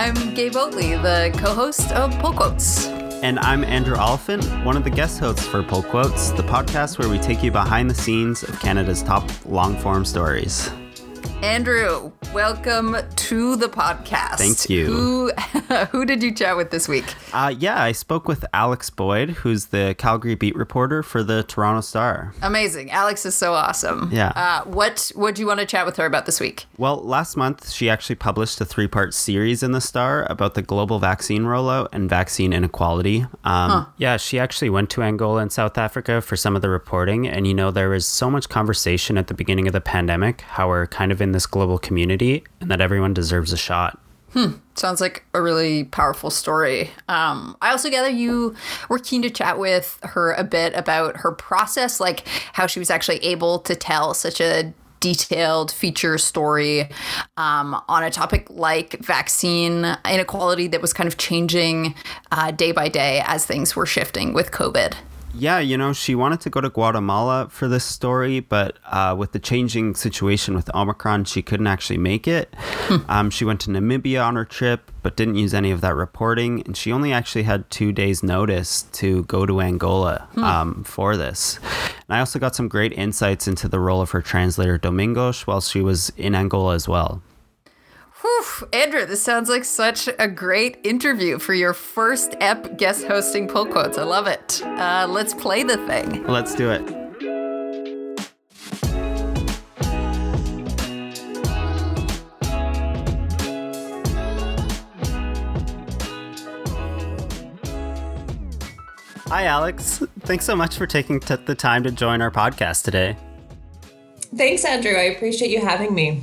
I'm Gabe Oatley, the co host of Pull Quotes. And I'm Andrew Oliphant, one of the guest hosts for Pull Quotes, the podcast where we take you behind the scenes of Canada's top long form stories. Andrew, welcome to the podcast. Thank you. Who, who did you chat with this week? Uh, yeah, I spoke with Alex Boyd, who's the Calgary beat reporter for the Toronto Star. Amazing. Alex is so awesome. Yeah. Uh, what would you want to chat with her about this week? Well, last month she actually published a three part series in the Star about the global vaccine rollout and vaccine inequality. Um, huh. Yeah, she actually went to Angola and South Africa for some of the reporting. And, you know, there was so much conversation at the beginning of the pandemic, how we're kind of in this global community and that everyone deserves a shot. Hmm. Sounds like a really powerful story. Um, I also gather you were keen to chat with her a bit about her process, like how she was actually able to tell such a detailed feature story um, on a topic like vaccine inequality that was kind of changing uh, day by day as things were shifting with COVID. Yeah, you know, she wanted to go to Guatemala for this story, but uh, with the changing situation with Omicron, she couldn't actually make it. Hmm. um, she went to Namibia on her trip, but didn't use any of that reporting. And she only actually had two days' notice to go to Angola hmm. um, for this. And I also got some great insights into the role of her translator, Domingos, while she was in Angola as well. Whew, Andrew, this sounds like such a great interview for your first ep guest hosting pull quotes. I love it. Uh, let's play the thing. Let's do it. Hi, Alex. Thanks so much for taking t- the time to join our podcast today. Thanks, Andrew. I appreciate you having me.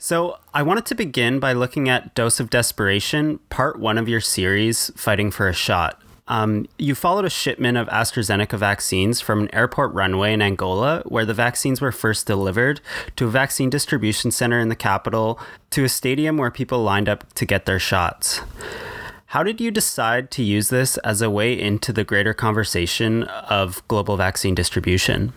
So, I wanted to begin by looking at Dose of Desperation, part one of your series, Fighting for a Shot. Um, you followed a shipment of AstraZeneca vaccines from an airport runway in Angola, where the vaccines were first delivered, to a vaccine distribution center in the capital, to a stadium where people lined up to get their shots. How did you decide to use this as a way into the greater conversation of global vaccine distribution?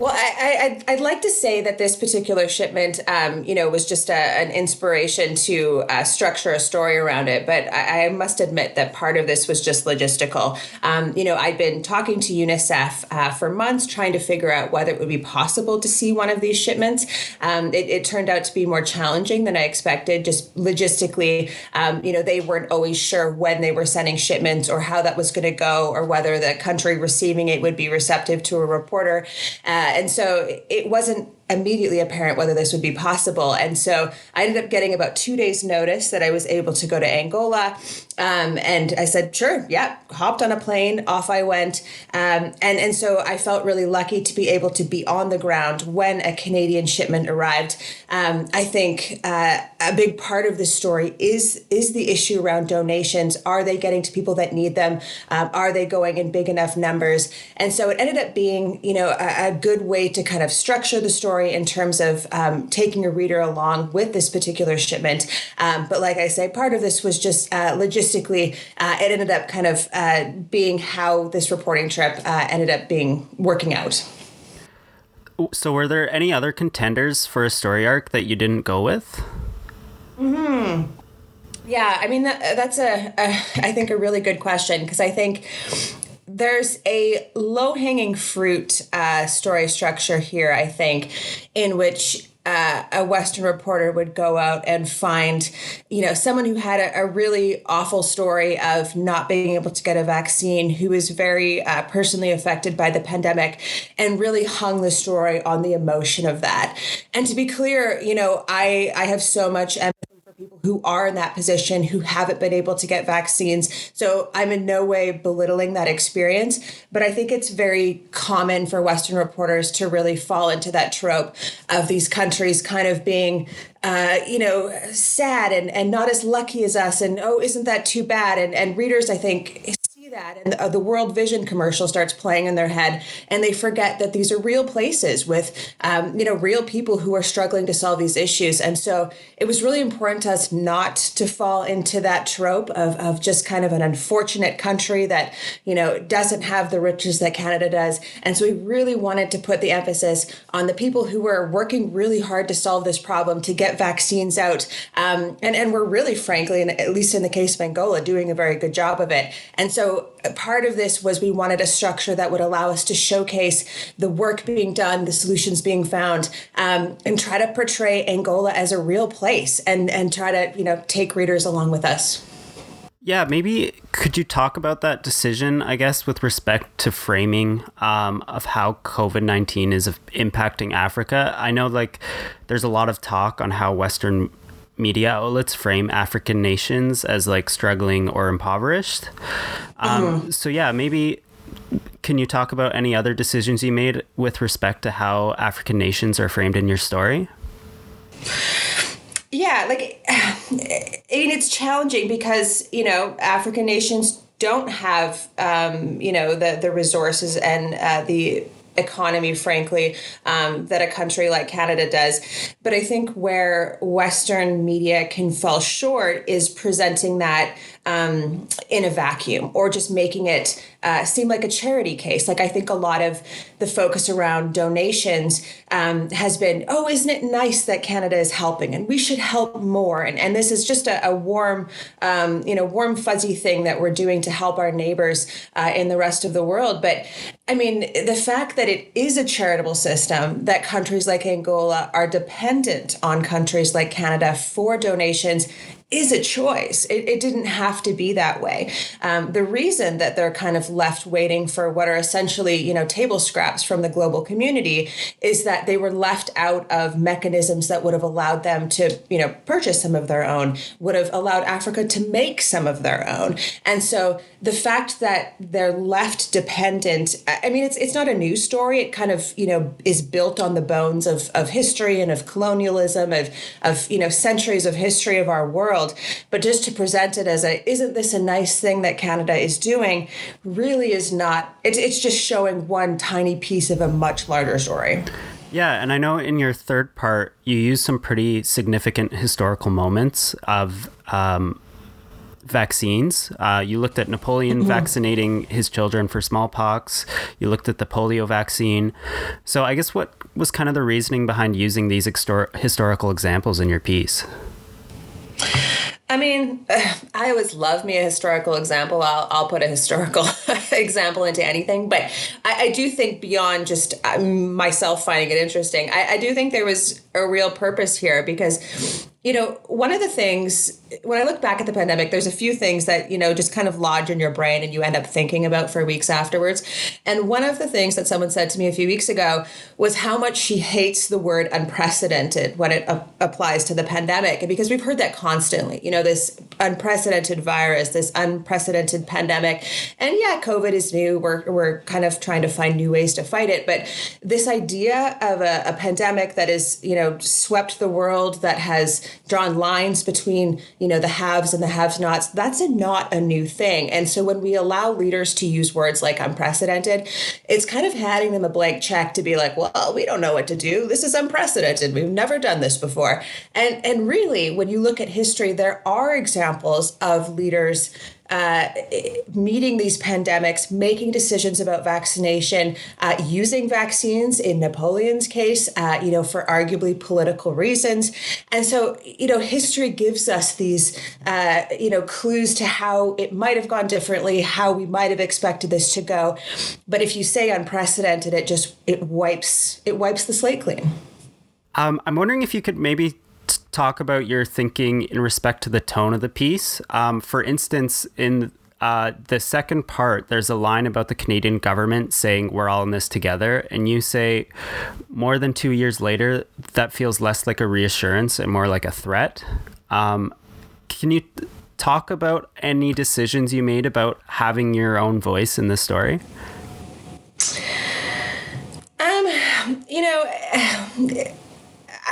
Well, I, I, would like to say that this particular shipment, um, you know, was just a, an inspiration to uh, structure a story around it. But I, I, must admit that part of this was just logistical. Um, you know, I'd been talking to UNICEF uh, for months trying to figure out whether it would be possible to see one of these shipments. Um, it, it, turned out to be more challenging than I expected, just logistically. Um, you know, they weren't always sure when they were sending shipments or how that was going to go or whether the country receiving it would be receptive to a reporter. Uh, and so it wasn't immediately apparent whether this would be possible. And so I ended up getting about two days' notice that I was able to go to Angola. Um, and I said, sure, yeah, hopped on a plane, off I went. Um, and, and so I felt really lucky to be able to be on the ground when a Canadian shipment arrived. Um, I think uh, a big part of the story is, is the issue around donations. Are they getting to people that need them? Um, are they going in big enough numbers? And so it ended up being, you know, a, a good way to kind of structure the story story in terms of um, taking a reader along with this particular shipment. Um, but like I say, part of this was just uh, logistically, uh, it ended up kind of uh, being how this reporting trip uh, ended up being working out. So, were there any other contenders for a story arc that you didn't go with? Hmm. Yeah, I mean that, that's a, a I think a really good question because I think there's a low hanging fruit uh, story structure here, I think, in which uh, a Western reporter would go out and find, you know, someone who had a, a, really awful story of not being able to get a vaccine, who was very uh, personally affected by the pandemic, and really hung the story on the emotion of that. And to be clear, you know, I I have so much empathy who are in that position who haven't been able to get vaccines. So I'm in no way belittling that experience, but I think it's very common for Western reporters to really fall into that trope of these countries kind of being, uh, you know, sad and, and not as lucky as us. And oh, isn't that too bad? And, and readers, I think, that and the, uh, the world vision commercial starts playing in their head and they forget that these are real places with um, you know real people who are struggling to solve these issues. And so it was really important to us not to fall into that trope of, of just kind of an unfortunate country that you know doesn't have the riches that canada does. And so we really wanted to put the emphasis on the people who were working really hard to solve this problem to get vaccines out um, and, and we're really frankly and at least in the case of angola doing a very good job of it. And so part of this was we wanted a structure that would allow us to showcase the work being done, the solutions being found, um, and try to portray Angola as a real place and and try to you know take readers along with us. Yeah, maybe could you talk about that decision, I guess, with respect to framing um, of how COVID 19 is impacting Africa? I know, like, there's a lot of talk on how Western media outlets frame African nations as like struggling or impoverished. Um, mm-hmm. So, yeah, maybe can you talk about any other decisions you made with respect to how African nations are framed in your story? Yeah, like, I mean, it's challenging because, you know, African nations don't have, um, you know, the, the resources and uh, the economy, frankly, um, that a country like Canada does. But I think where Western media can fall short is presenting that um, in a vacuum or just making it uh, seem like a charity case. Like I think a lot of the focus around donations um, has been, oh, isn't it nice that Canada is helping and we should help more? And, and this is just a, a warm, um, you know, warm, fuzzy thing that we're doing to help our neighbors uh, in the rest of the world. But I mean, the fact that it is a charitable system, that countries like Angola are dependent on countries like Canada for donations is a choice. It, it didn't have to be that way. Um, the reason that they're kind of left waiting for what are essentially, you know, table scraps from the global community is that they were left out of mechanisms that would have allowed them to, you know, purchase some of their own, would have allowed Africa to make some of their own. And so the fact that they're left dependent, I mean, it's it's not a new story. It kind of, you know, is built on the bones of, of history and of colonialism, of, of, you know, centuries of history of our world world. But just to present it as a, isn't this a nice thing that Canada is doing, really is not. It's, it's just showing one tiny piece of a much larger story. Yeah, and I know in your third part, you use some pretty significant historical moments of um, vaccines. Uh, you looked at Napoleon mm-hmm. vaccinating his children for smallpox. You looked at the polio vaccine. So, I guess what was kind of the reasoning behind using these extor- historical examples in your piece? I mean, I always love me a historical example. I'll, I'll put a historical example into anything. But I, I do think beyond just um, myself finding it interesting, I, I do think there was a real purpose here because you know, one of the things when I look back at the pandemic, there's a few things that, you know, just kind of lodge in your brain and you end up thinking about for weeks afterwards. And one of the things that someone said to me a few weeks ago was how much she hates the word unprecedented when it a- applies to the pandemic. And because we've heard that constantly, you know, this unprecedented virus, this unprecedented pandemic. And yeah, COVID is new. We're, we're kind of trying to find new ways to fight it. But this idea of a, a pandemic that is, you know, swept the world, that has drawn lines between you know the haves and the have-nots that's a, not a new thing. And so when we allow leaders to use words like unprecedented it's kind of handing them a blank check to be like well we don't know what to do. This is unprecedented. We've never done this before. And and really when you look at history there are examples of leaders uh, meeting these pandemics, making decisions about vaccination, uh, using vaccines in Napoleon's case, uh, you know, for arguably political reasons. And so, you know, history gives us these, uh, you know, clues to how it might have gone differently, how we might have expected this to go. But if you say unprecedented, it just it wipes it wipes the slate clean. Um, I'm wondering if you could maybe talk about your thinking in respect to the tone of the piece. Um, for instance, in uh, the second part, there's a line about the Canadian government saying we're all in this together, and you say more than two years later, that feels less like a reassurance and more like a threat. Um, can you talk about any decisions you made about having your own voice in this story? Um, you know.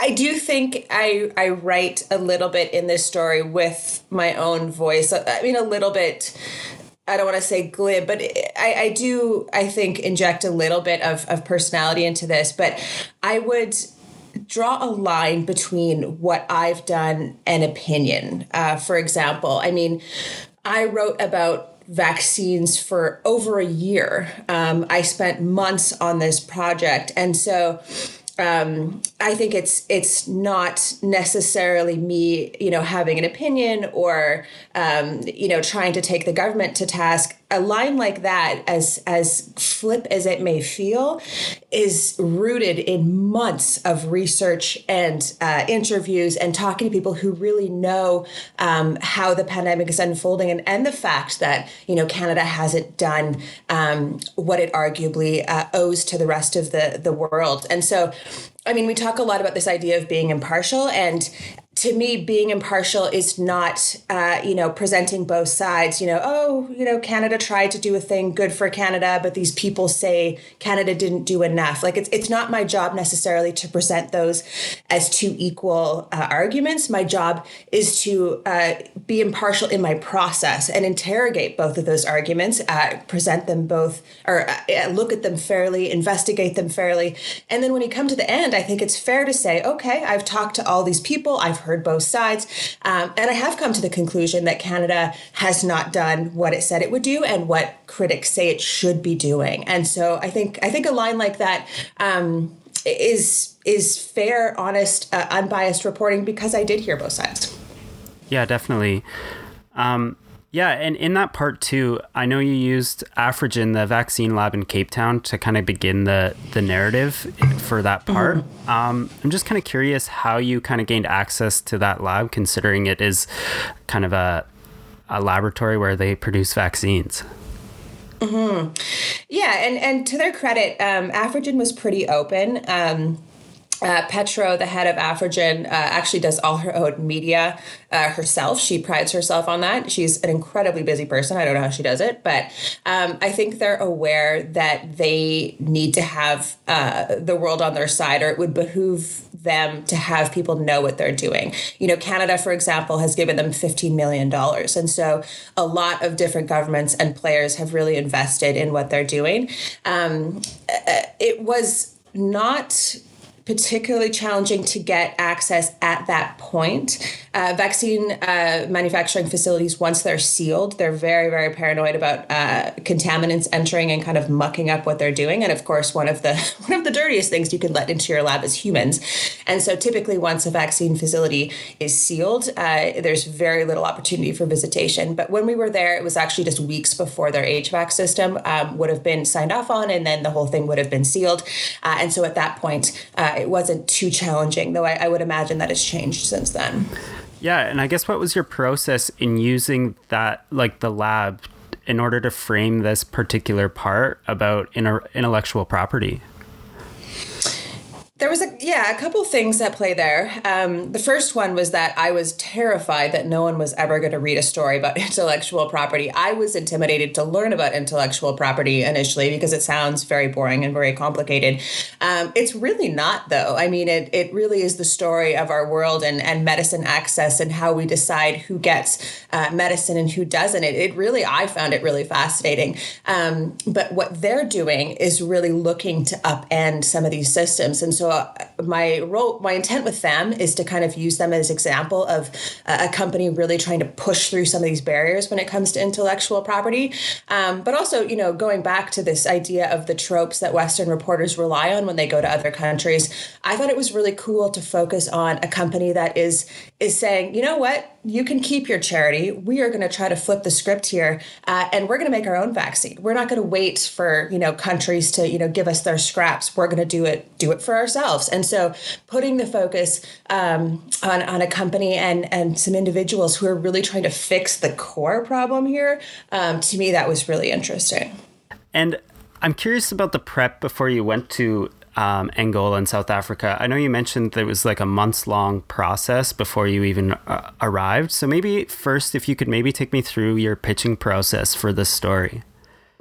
I do think I I write a little bit in this story with my own voice. I mean, a little bit. I don't want to say glib, but I, I do, I think, inject a little bit of, of personality into this. But I would draw a line between what I've done and opinion. Uh, for example, I mean, I wrote about vaccines for over a year. Um, I spent months on this project. And so um, I think it's it's not necessarily me, you know, having an opinion or um, you know trying to take the government to task a line like that, as as flip as it may feel, is rooted in months of research and uh, interviews and talking to people who really know um, how the pandemic is unfolding and, and the fact that you know Canada hasn't done um, what it arguably uh, owes to the rest of the the world, and so. I mean, we talk a lot about this idea of being impartial, and to me, being impartial is not, uh, you know, presenting both sides. You know, oh, you know, Canada tried to do a thing good for Canada, but these people say Canada didn't do enough. Like, it's it's not my job necessarily to present those as two equal uh, arguments. My job is to uh, be impartial in my process and interrogate both of those arguments, uh, present them both, or uh, look at them fairly, investigate them fairly, and then when you come to the end, I think it's fair to say, okay, I've talked to all these people, I've heard both sides. Um, and I have come to the conclusion that Canada has not done what it said it would do and what critics say it should be doing. And so I think I think a line like that um, is is fair, honest, uh, unbiased reporting because I did hear both sides. Yeah, definitely. Um, yeah, and in that part too, I know you used Afrigen, the vaccine lab in Cape Town, to kind of begin the the narrative for that part. Mm-hmm. Um, I'm just kind of curious how you kind of gained access to that lab, considering it is kind of a a laboratory where they produce vaccines. Mm-hmm. Yeah, and and to their credit, um, Afrigen was pretty open. Um, uh, Petro, the head of Afrigen, uh, actually does all her own media uh, herself. She prides herself on that. She's an incredibly busy person. I don't know how she does it, but um, I think they're aware that they need to have uh, the world on their side, or it would behoove them to have people know what they're doing. You know, Canada, for example, has given them $15 million. And so a lot of different governments and players have really invested in what they're doing. Um, uh, it was not particularly challenging to get access at that point. Uh, vaccine uh, manufacturing facilities, once they're sealed, they're very, very paranoid about uh, contaminants entering and kind of mucking up what they're doing. And of course, one of the one of the dirtiest things you can let into your lab is humans. And so, typically, once a vaccine facility is sealed, uh, there's very little opportunity for visitation. But when we were there, it was actually just weeks before their HVAC system um, would have been signed off on, and then the whole thing would have been sealed. Uh, and so, at that point uh, it wasn't too challenging, though I, I would imagine that has changed since then. Yeah, and I guess what was your process in using that, like the lab, in order to frame this particular part about intellectual property? There was a yeah a couple things that play there. Um, the first one was that I was terrified that no one was ever going to read a story about intellectual property. I was intimidated to learn about intellectual property initially because it sounds very boring and very complicated. Um, it's really not though. I mean, it it really is the story of our world and and medicine access and how we decide who gets uh, medicine and who doesn't. It it really I found it really fascinating. Um, but what they're doing is really looking to upend some of these systems, and so uh, my role, my intent with them is to kind of use them as example of a company really trying to push through some of these barriers when it comes to intellectual property. Um, but also, you know, going back to this idea of the tropes that Western reporters rely on when they go to other countries, I thought it was really cool to focus on a company that is is saying, you know what, you can keep your charity. We are going to try to flip the script here, uh, and we're going to make our own vaccine. We're not going to wait for you know countries to you know give us their scraps. We're going to do it do it for ourselves. And so, putting the focus um, on on a company and and some individuals who are really trying to fix the core problem here, um, to me, that was really interesting. And I'm curious about the prep before you went to um, Angola and South Africa. I know you mentioned that it was like a months long process before you even uh, arrived. So maybe first, if you could maybe take me through your pitching process for this story.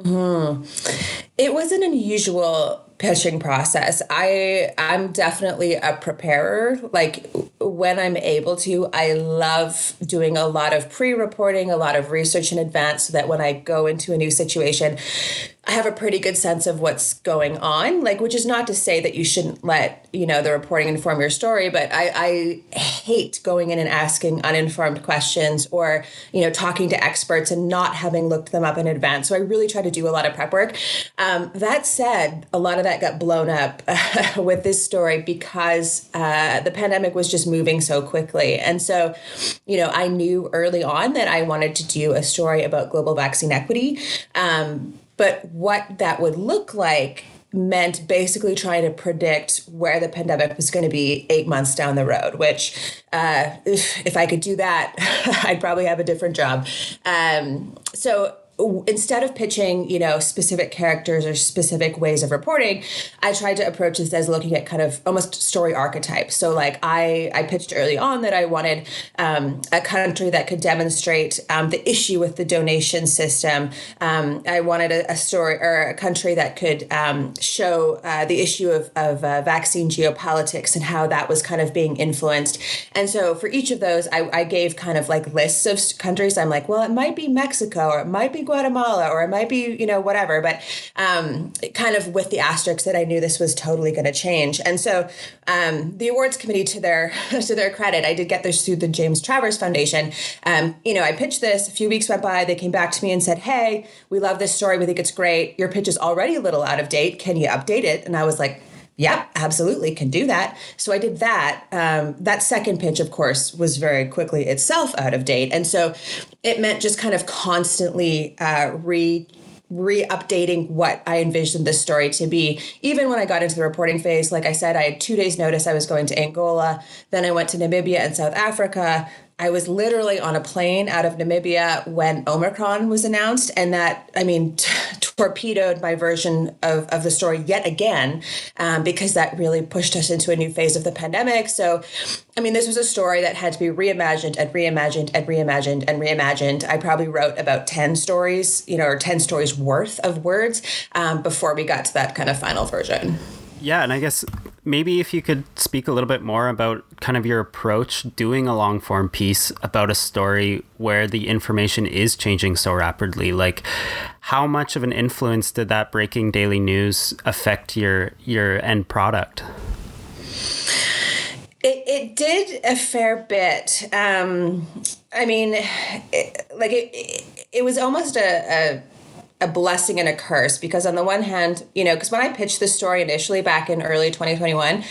Hmm. It was an unusual pitching process. I I'm definitely a preparer. Like when I'm able to, I love doing a lot of pre-reporting, a lot of research in advance so that when I go into a new situation, I have a pretty good sense of what's going on. Like, which is not to say that you shouldn't let, you know, the reporting inform your story, but I, I hate going in and asking uninformed questions or, you know, talking to experts and not having looked them up in advance. So I really try to do a lot of prep work. Um, that said, a lot of that got blown up with this story because uh, the pandemic was just moving so quickly. And so, you know, I knew early on that I wanted to do a story about global vaccine equity. Um, but what that would look like meant basically trying to predict where the pandemic was going to be eight months down the road, which, uh, if, if I could do that, I'd probably have a different job. Um, so instead of pitching, you know, specific characters or specific ways of reporting, I tried to approach this as looking at kind of almost story archetypes. So, like, I I pitched early on that I wanted um, a country that could demonstrate um, the issue with the donation system. Um, I wanted a, a, story or a country that could um, show uh, the issue of of uh, vaccine geopolitics and how that was kind of being influenced. And so, for each of those, I, I gave kind of like lists of countries. I'm like, well, it might be Mexico or it might be Guatemala or it might be, you know, whatever. But um, kind of with the asterisk that I knew this was totally going to change. And so um, the awards committee, to their to their credit, I did get this through the James Travers Foundation. Um, you know, I pitched this. A few weeks went by. They came back to me and said, "Hey, we love this story. We think it's great. Your pitch is already a little out of date. Can you update it?" And I was like Yep, absolutely, can do that. So I did that. Um, that second pitch, of course, was very quickly itself out of date. And so it meant just kind of constantly uh, re re-updating what I envisioned this story to be. Even when I got into the reporting phase, like I said, I had two days notice I was going to Angola. Then I went to Namibia and South Africa. I was literally on a plane out of Namibia when Omicron was announced, and that, I mean, t- torpedoed my version of, of the story yet again, um, because that really pushed us into a new phase of the pandemic. So, I mean, this was a story that had to be reimagined and reimagined and reimagined and reimagined. I probably wrote about 10 stories, you know, or 10 stories worth of words um, before we got to that kind of final version. Yeah, and I guess maybe if you could speak a little bit more about kind of your approach doing a long form piece about a story where the information is changing so rapidly. Like, how much of an influence did that breaking daily news affect your your end product? It, it did a fair bit. Um, I mean, it, like it, it, it was almost a, a a blessing and a curse because on the one hand, you know, because when I pitched this story initially back in early 2021,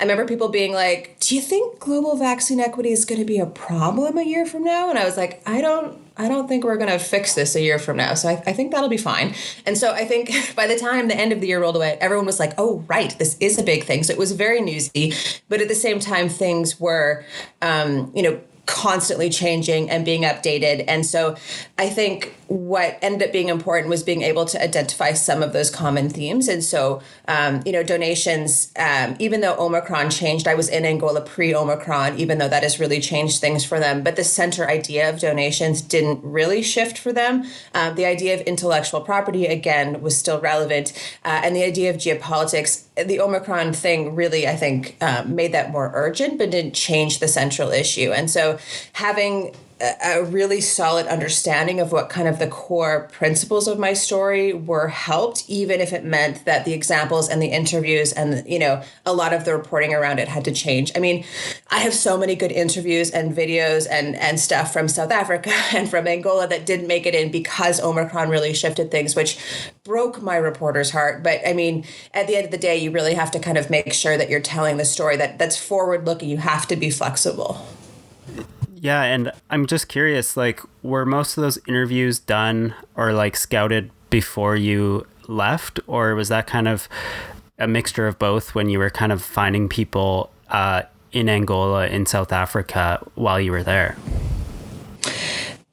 I remember people being like, "Do you think global vaccine equity is going to be a problem a year from now?" And I was like, "I don't I don't think we're going to fix this a year from now. So I, I, think that'll be fine. And so I think by the time the end of the year rolled away, everyone was like, oh, right, this is a big thing. So it was very newsy. But at the same time, things were, um, you know, constantly changing and being updated. And so I think what ended up being important was being able to identify some of those common themes. And so, um, you know, donations, um, even though Omicron changed, I was in Angola pre Omicron, even though that has really changed things for them. But the center idea of donations didn't really shift for them. Um, the idea of intellectual property, again, was still relevant. Uh, and the idea of geopolitics, the Omicron thing really, I think, um, made that more urgent, but didn't change the central issue. And so having a really solid understanding of what kind of the core principles of my story were helped even if it meant that the examples and the interviews and you know a lot of the reporting around it had to change. I mean i have so many good interviews and videos and and stuff from south africa and from angola that didn't make it in because omicron really shifted things which broke my reporter's heart. But i mean at the end of the day you really have to kind of make sure that you're telling the story that that's forward looking you have to be flexible yeah, and I'm just curious, like, were most of those interviews done or like scouted before you left, or was that kind of a mixture of both when you were kind of finding people uh, in Angola, in South Africa while you were there?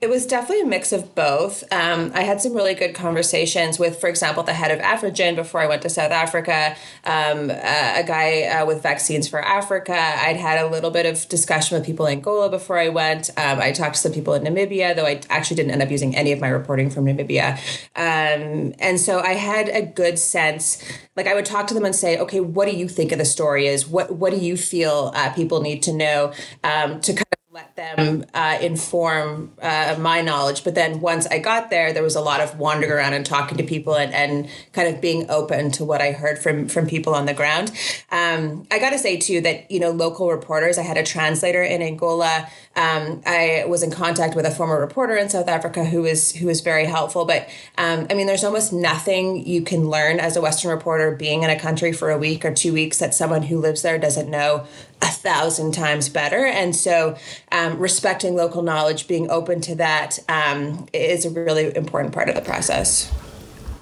It was definitely a mix of both. Um, I had some really good conversations with, for example, the head of Afrigen before I went to South Africa, um, uh, a guy uh, with Vaccines for Africa. I'd had a little bit of discussion with people in Angola before I went. Um, I talked to some people in Namibia, though I actually didn't end up using any of my reporting from Namibia. Um, and so I had a good sense. Like I would talk to them and say, okay, what do you think of the story is? What what do you feel uh, people need to know um, to kind of let them uh, inform uh, my knowledge. But then once I got there, there was a lot of wandering around and talking to people and, and kind of being open to what I heard from from people on the ground. Um, I got to say too that you know local reporters. I had a translator in Angola. Um, I was in contact with a former reporter in South Africa who was very helpful. But um, I mean, there's almost nothing you can learn as a Western reporter being in a country for a week or two weeks that someone who lives there doesn't know a thousand times better. And so, um, respecting local knowledge, being open to that, um, is a really important part of the process.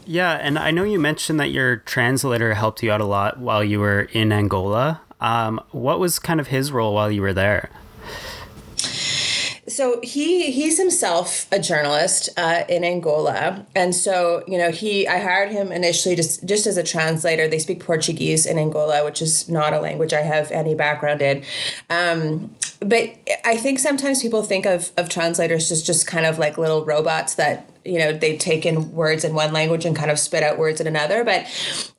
Yeah, and I know you mentioned that your translator helped you out a lot while you were in Angola. Um, what was kind of his role while you were there? So he he's himself a journalist uh, in Angola, and so you know he I hired him initially just just as a translator. They speak Portuguese in Angola, which is not a language I have any background in. Um, but I think sometimes people think of of translators as just kind of like little robots that you know they take in words in one language and kind of spit out words in another. But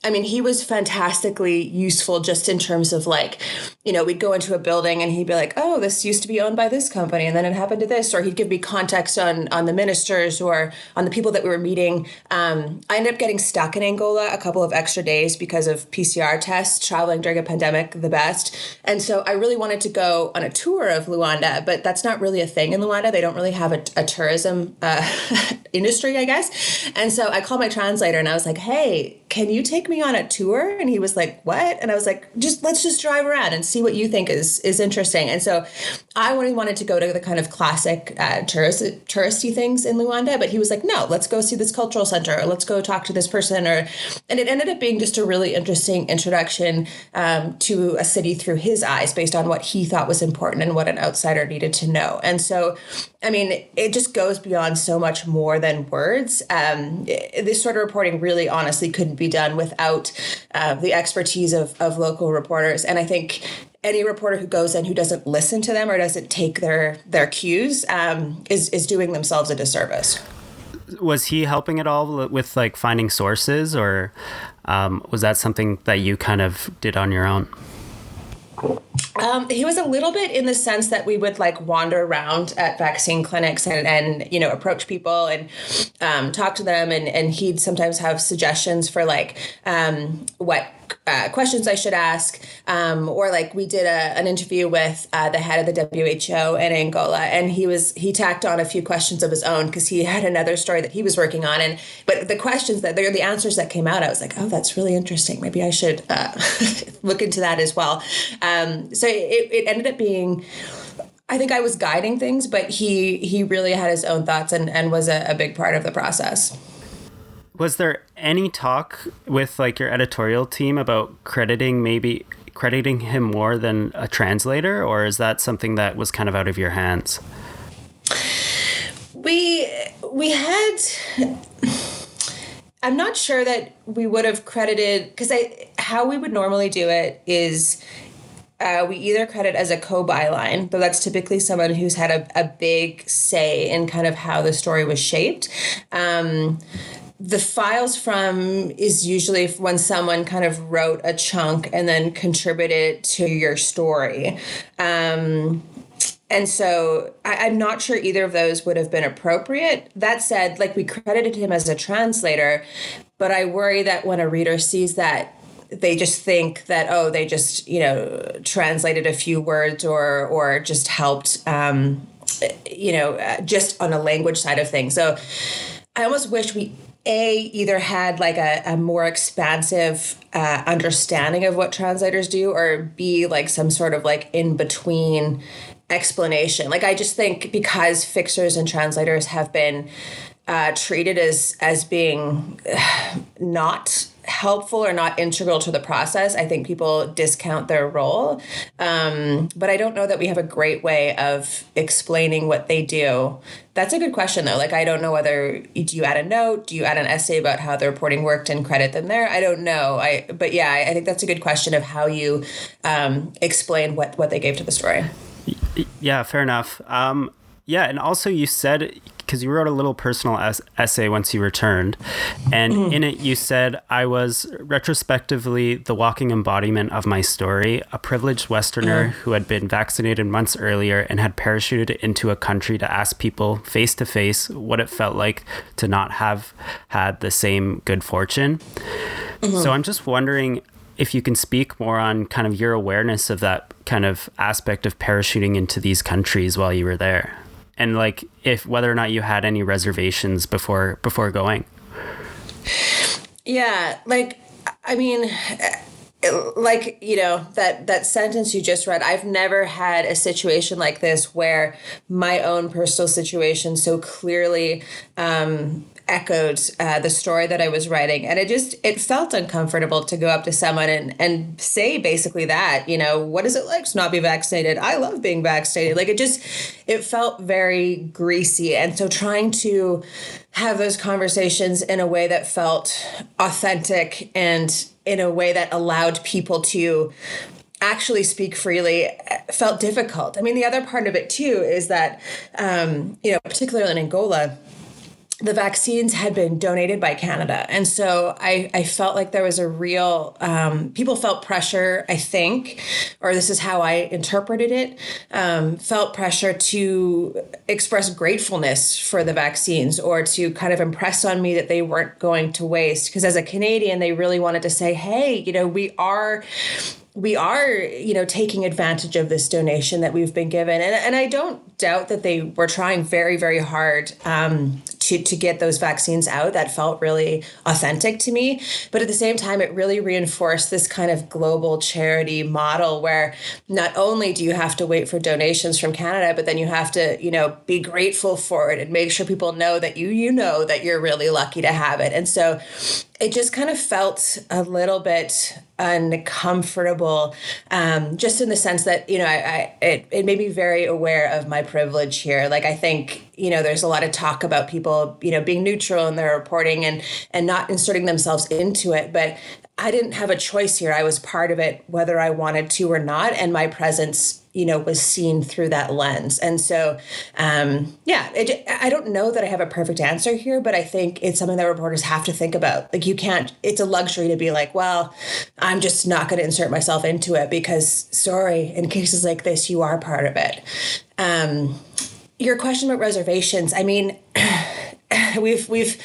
i mean he was fantastically useful just in terms of like you know we'd go into a building and he'd be like oh this used to be owned by this company and then it happened to this or he'd give me context on on the ministers or on the people that we were meeting. Um, i ended up getting stuck in angola a couple of extra days because of pcr tests traveling during a pandemic the best. And so i really wanted to go on a tour of luanda but that's not really a thing in luanda. They don't really have a, a tourism uh, industry, I guess. And so I called my translator and I was like, hey, can you take me on a tour? And he was like, what? And I was like, just let's just drive around and see what you think is is interesting. And so I really wanted to go to the kind of classic uh, tourist touristy things in Luanda, but he was like, no, let's go see this cultural center or let's go talk to this person. Or and it ended up being just a really interesting introduction um, to a city through his eyes, based on what he thought was important and what an outsider needed to know. And so, I mean, it just goes beyond so much more than words. Um, this sort of reporting really, honestly, couldn't be done without uh, the expertise of, of local reporters. And I think any reporter who goes in who doesn't listen to them or doesn't take their their cues um, is is doing themselves a disservice. Was he helping at all with like finding sources, or um, was that something that you kind of did on your own? Um, he was a little bit in the sense that we would like wander around at vaccine clinics and, and you know approach people and um, talk to them. And, and he'd sometimes have suggestions for like um, what uh, questions I should ask, um, or like we did a, an interview with uh, the head of the WHO in Angola, and he was he tacked on a few questions of his own because he had another story that he was working on, and but the questions that they're the answers that came out, I was like, oh, that's really interesting. Maybe I should uh, look into that as well. Um, so it, it ended up being. I think I was guiding things, but he he really had his own thoughts and, and was a, a big part of the process was there any talk with like your editorial team about crediting maybe crediting him more than a translator or is that something that was kind of out of your hands we we had i'm not sure that we would have credited because i how we would normally do it is uh, we either credit as a co-byline, though that's typically someone who's had a, a big say in kind of how the story was shaped. Um, the files from is usually when someone kind of wrote a chunk and then contributed to your story. Um, and so I, am not sure either of those would have been appropriate. That said, like we credited him as a translator, but I worry that when a reader sees that, they just think that oh, they just you know translated a few words or or just helped, um, you know, uh, just on a language side of things. So I almost wish we a either had like a, a more expansive uh, understanding of what translators do or b like some sort of like in between explanation. Like i just think because fixers and translators have been uh, treated as as being not helpful or not integral to the process, I think people discount their role. Um, but I don't know that we have a great way of explaining what they do. That's a good question, though. Like, I don't know whether do you add a note, do you add an essay about how the reporting worked and credit them there? I don't know. I but yeah, I, I think that's a good question of how you um, explain what what they gave to the story. Yeah, fair enough. Um, yeah, and also you said because you wrote a little personal es- essay once you returned, and mm. in it you said I was retrospectively the walking embodiment of my story, a privileged Westerner mm. who had been vaccinated months earlier and had parachuted into a country to ask people face to face what it felt like to not have had the same good fortune. Mm-hmm. So I'm just wondering if you can speak more on kind of your awareness of that kind of aspect of parachuting into these countries while you were there and like if whether or not you had any reservations before before going. Yeah like i mean like you know that that sentence you just read i've never had a situation like this where my own personal situation so clearly um, echoed uh, the story that I was writing, and it just it felt uncomfortable to go up to someone and and say basically that you know what is it like to not be vaccinated? I love being vaccinated. Like it just it felt very greasy, and so trying to have those conversations in a way that felt authentic and in a way that allowed people to actually speak freely felt difficult. I mean, the other part of it too is that, um, you know, particularly in Angola, the vaccines had been donated by Canada. And so I, I felt like there was a real, um, people felt pressure, I think, or this is how I interpreted it, um, felt pressure to express gratefulness for the vaccines or to kind of impress on me that they weren't going to waste. Because as a Canadian, they really wanted to say, hey, you know, we are we are, you know, taking advantage of this donation that we've been given. And, and I don't doubt that they were trying very, very hard um, to, to get those vaccines out. That felt really authentic to me. But at the same time, it really reinforced this kind of global charity model where not only do you have to wait for donations from Canada, but then you have to, you know, be grateful for it and make sure people know that you, you know, that you're really lucky to have it. And so it just kind of felt a little bit uncomfortable, um, just in the sense that you know, I, I it it made me very aware of my privilege here. Like I think you know, there's a lot of talk about people you know being neutral in their reporting and and not inserting themselves into it, but I didn't have a choice here. I was part of it, whether I wanted to or not, and my presence you know was seen through that lens. And so um, yeah it, i don't know that i have a perfect answer here but i think it's something that reporters have to think about. Like you can't it's a luxury to be like well i'm just not going to insert myself into it because sorry in cases like this you are part of it. Um, your question about reservations i mean we've we've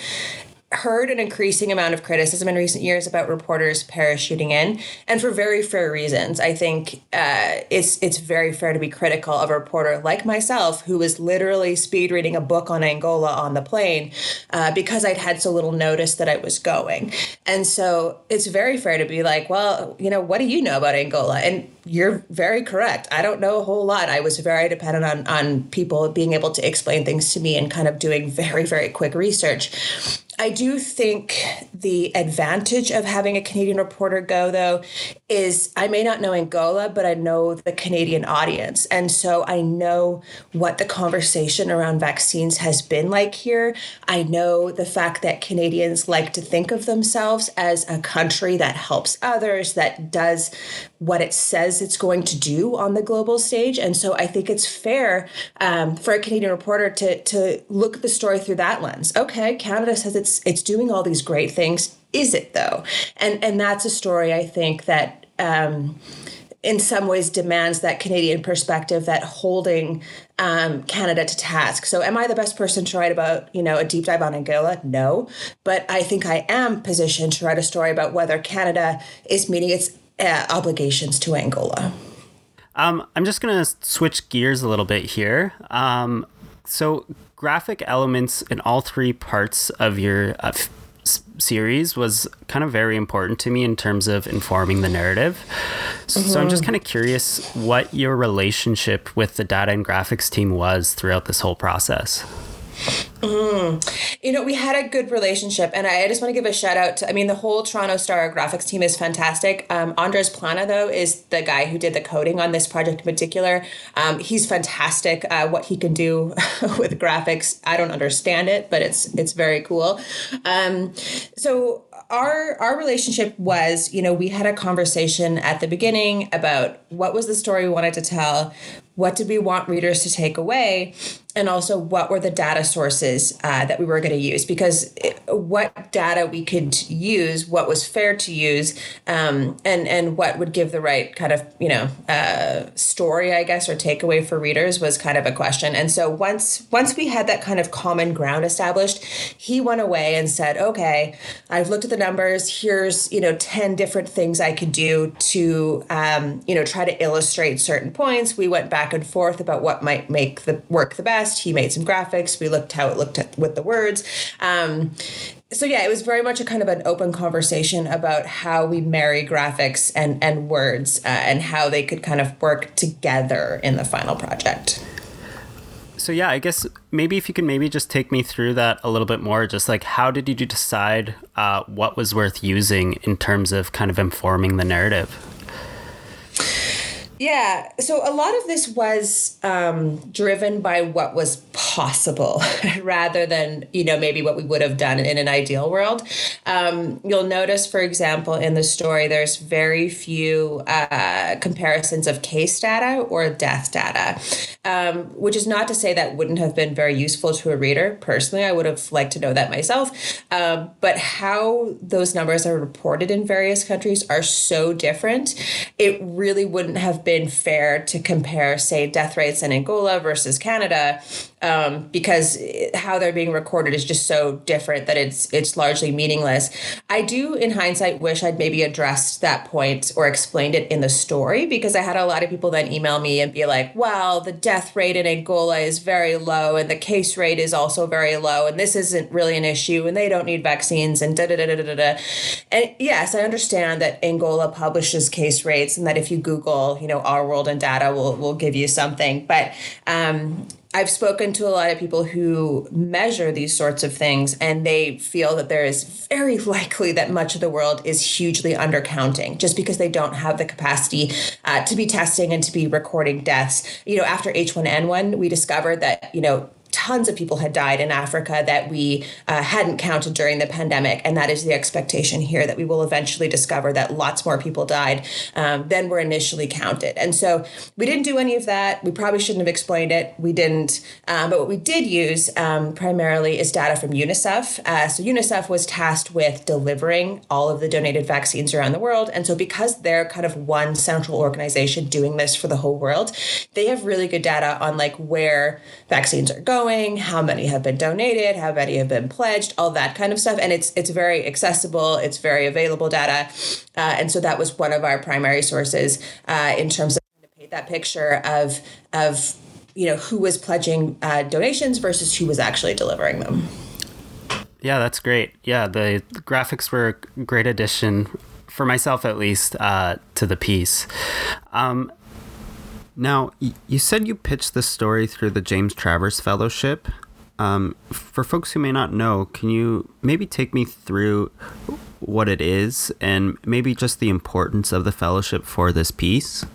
heard an increasing amount of criticism in recent years about reporters parachuting in, and for very fair reasons. I think uh, it's it's very fair to be critical of a reporter like myself who was literally speed reading a book on Angola on the plane uh, because I'd had so little notice that I was going, and so it's very fair to be like, well, you know, what do you know about Angola? And you're very correct. I don't know a whole lot. I was very dependent on on people being able to explain things to me and kind of doing very very quick research. I do think the advantage of having a Canadian reporter go, though, is I may not know Angola, but I know the Canadian audience. And so I know what the conversation around vaccines has been like here. I know the fact that Canadians like to think of themselves as a country that helps others, that does what it says it's going to do on the global stage. And so I think it's fair um, for a Canadian reporter to, to look at the story through that lens. Okay, Canada says it's it's doing all these great things. Is it though? And and that's a story I think that um, in some ways demands that Canadian perspective that holding um, Canada to task. So, am I the best person to write about, you know, a deep dive on Angola? No, but I think I am positioned to write a story about whether Canada is meeting its uh, obligations to Angola. Um, I'm just going to switch gears a little bit here. Um, so, graphic elements in all three parts of your uh, f- series was kind of very important to me in terms of informing the narrative. So, mm-hmm. so I'm just kind of curious what your relationship with the data and graphics team was throughout this whole process. Mm. You know, we had a good relationship, and I just want to give a shout out to. I mean, the whole Toronto Star graphics team is fantastic. Um, Andres Plana, though, is the guy who did the coding on this project in particular. Um, he's fantastic. Uh, what he can do with graphics, I don't understand it, but it's it's very cool. Um, so our our relationship was, you know, we had a conversation at the beginning about what was the story we wanted to tell, what did we want readers to take away and also what were the data sources uh, that we were going to use because it, what data we could use what was fair to use um, and and what would give the right kind of you know uh, story i guess or takeaway for readers was kind of a question. And so once once we had that kind of common ground established he went away and said okay i've looked at the numbers. Here's you know 10 different things i could do to um, you know try to illustrate certain points. We went back and forth about what might make the work the best he made some graphics. We looked how it looked at, with the words. Um, so yeah, it was very much a kind of an open conversation about how we marry graphics and and words uh, and how they could kind of work together in the final project. So yeah, I guess maybe if you can maybe just take me through that a little bit more, just like how did you decide uh, what was worth using in terms of kind of informing the narrative? Yeah. So a lot of this was um, driven by what was possible rather than, you know, maybe what we would have done in an ideal world. Um, you'll notice, for example, in the story, there's very few uh, comparisons of case data or death data, um, which is not to say that wouldn't have been very useful to a reader. Personally, I would have liked to know that myself. Um, but how those numbers are reported in various countries are so different, it really wouldn't have been been fair to compare, say, death rates in Angola versus Canada, um, because how they're being recorded is just so different that it's it's largely meaningless. I do, in hindsight, wish I'd maybe addressed that point or explained it in the story because I had a lot of people then email me and be like, "Well, the death rate in Angola is very low, and the case rate is also very low, and this isn't really an issue, and they don't need vaccines, and da da da da da da." And yes, I understand that Angola publishes case rates, and that if you Google, you know, Our World in Data will will give you something. But um, I've spoken to a lot of people who measure these sorts of things, and they feel that there is very likely that much of the world is hugely undercounting just because they don't have the capacity uh, to be testing and to be recording deaths. You know, after H1N1, we discovered that, you know, tons of people had died in Africa that we uh, hadn't counted during the pandemic. And that is the expectation here that we will eventually discover that lots more people died um, than were initially counted. And so we didn't do any of that. We probably shouldn't have explained it. We didn't. Um, but what we did use um, primarily is data from UNICEF. Uh, so UNICEF was tasked with delivering all of the donated vaccines around the world. And so because they're kind of one central organization doing this for the whole world, they have really good data on like where vaccines are going going, how many have been donated, how many have been pledged, all that kind of stuff. And it's it's very accessible, it's very available data, uh, and so that was one of our primary sources uh, in terms of to paint that picture of of you know who was pledging uh, donations versus who was actually delivering them. Yeah, that's great. Yeah, the, graphics were a great addition for myself at least uh, to the piece. Um, now, you said you pitched this story through the James Travers Fellowship. Um, for folks who may not know, can you maybe take me through what it is and maybe just the importance of the fellowship for this piece?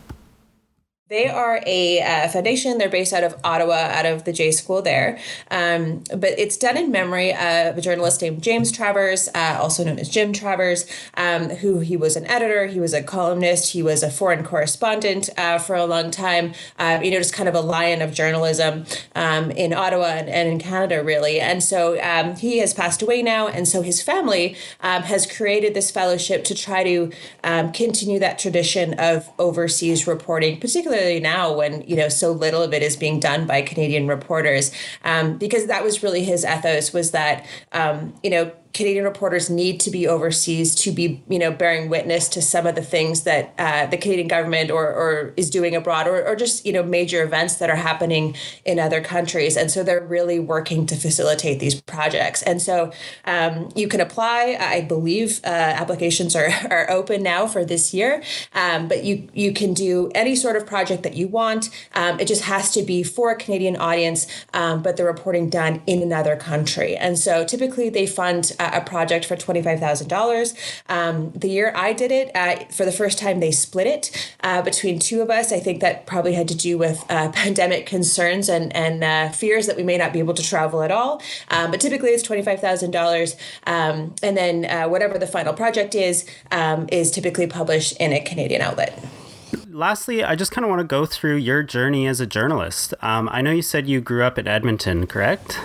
They are a uh, foundation. They're based out of Ottawa, out of the J School there. Um, but it's done in memory of a journalist named James Travers, uh, also known as Jim Travers, um, who he was an editor, he was a columnist, he was a foreign correspondent uh, for a long time. Uh, you know, just kind of a lion of journalism um, in Ottawa and, and, in Canada, really. And so um, he has passed away now, and so his family um, has created this fellowship to try to um, continue that tradition of overseas reporting, particularly particularly now when you know so little of it is being done by Canadian reporters, um, because that was really his ethos was that um, you know Canadian reporters need to be overseas to be, you know, bearing witness to some of the things that uh, the Canadian government or, or is doing abroad, or, or just you know major events that are happening in other countries. And so they're really working to facilitate these projects. And so um, you can apply. I believe uh, applications are, are open now for this year, um, but you you can do any sort of project that you want. Um, it just has to be for a Canadian audience, um, but the reporting done in another country. And so typically they fund a, project for twenty five thousand dollars. Um, the year I did it, uh, for the first time they split it uh, between two of us. I think that probably had to do with uh, pandemic concerns and and uh, fears that we may not be able to travel at all. Um, but typically it's twenty five thousand um, dollars, and then uh, whatever the final project is um, is typically published in a Canadian outlet. Lastly, I just kind of want to go through your journey as a journalist. Um, I know you said you grew up in Edmonton, correct?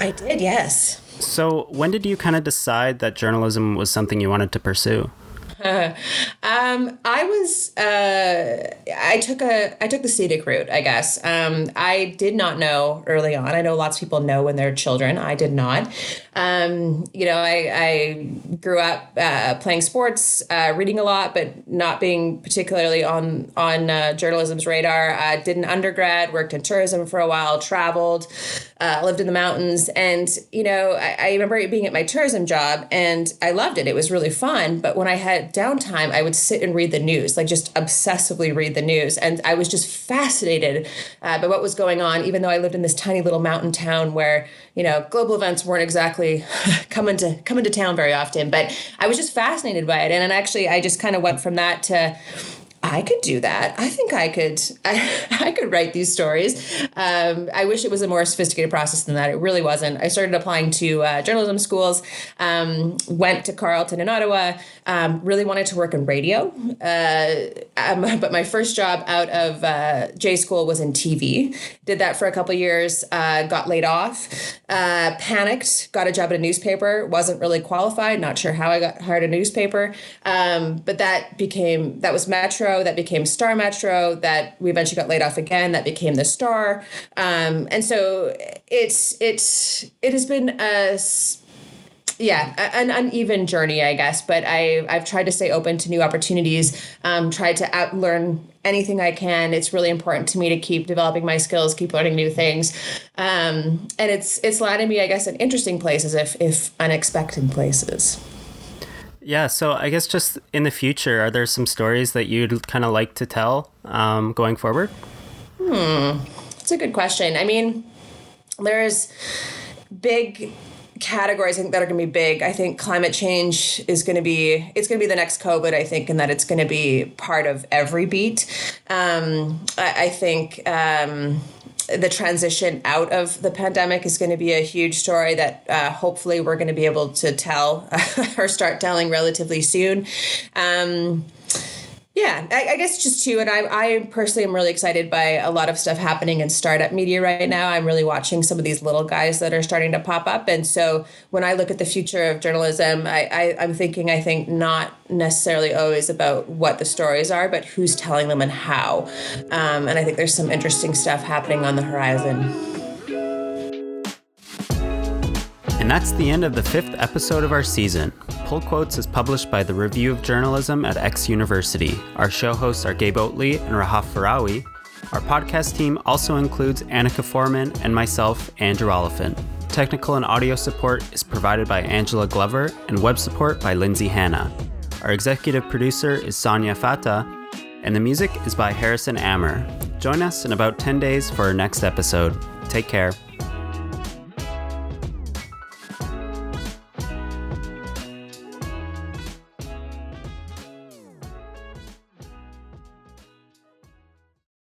I did, yes. So, when did you kind of decide that journalism was something you wanted to pursue? um, I was uh, I took a I took the scenic route, I guess. Um, I did not know early on. I know lots of people know when they're children. I did not. Um, you know, I, I grew up uh, playing sports, uh, reading a lot, but not being particularly on on uh, journalism's radar. I did an undergrad, worked in tourism for a while, traveled, uh, lived in the mountains, and you know, I, I remember being at my tourism job, and I loved it. It was really fun. But when I had downtime, I would sit and read the news, like just obsessively read the news, and I was just fascinated uh, by what was going on. Even though I lived in this tiny little mountain town where you know global events weren't exactly coming to coming to town very often, but I was just fascinated by it, and, and actually I just kind of went from that to I could do that. I think I could. I, I could write these stories. Um, I wish it was a more sophisticated process than that. It really wasn't. I started applying to uh, journalism schools. Um, went to Carleton in Ottawa. Um, really wanted to work in radio, uh, um, but my first job out of uh, J school was in TV. Did that for a couple years. Uh, got laid off. Uh, panicked. Got a job at a newspaper. Wasn't really qualified. Not sure how I got hired a newspaper. Um, but that became that was That became Star Metro, that we eventually got laid off again, that became the Star. Um, and so it's it's it has been a yeah an uneven journey i guess but i i've tried to stay open to new opportunities um, tried to out learn anything i can. It's really important to me to keep developing my skills keep learning new things. Um, and it's it's landed me i guess in interesting places if if unexpected places yeah, so I guess just in the future, are there some stories that you'd kind of like to tell um, going forward? Hmm, it's a good question. I mean, there's big categories I think that are going to be big. I think climate change is going to be it's going to be the next COVID. I think, and that it's going to be part of every beat. Um, I, I think. Um, the transition out of the pandemic is going to be a huge story that uh, hopefully we're going to be able to tell or start telling relatively soon. Um, yeah, I, I, guess just two. And I, I personally am really excited by a lot of stuff happening in startup media right now. I'm really watching some of these little guys that are starting to pop up. And so when I look at the future of journalism, I, I, I'm thinking, I think not necessarily always about what the stories are, but who's telling them and how. Um, and I think there's some interesting stuff happening on the horizon. And that's the end of the fifth episode of our season. Pull Quotes is published by the Review of Journalism at X University. Our show hosts are Gabe Oatley and Rahaf Farawi. Our podcast team also includes Annika Foreman and myself, Andrew Oliphant. Technical and audio support is provided by Angela Glover and web support by Lindsay Hanna. Our executive producer is Sonia Fata, and the music is by Harrison Ammer. Join us in about 10 days for our next episode. Take care.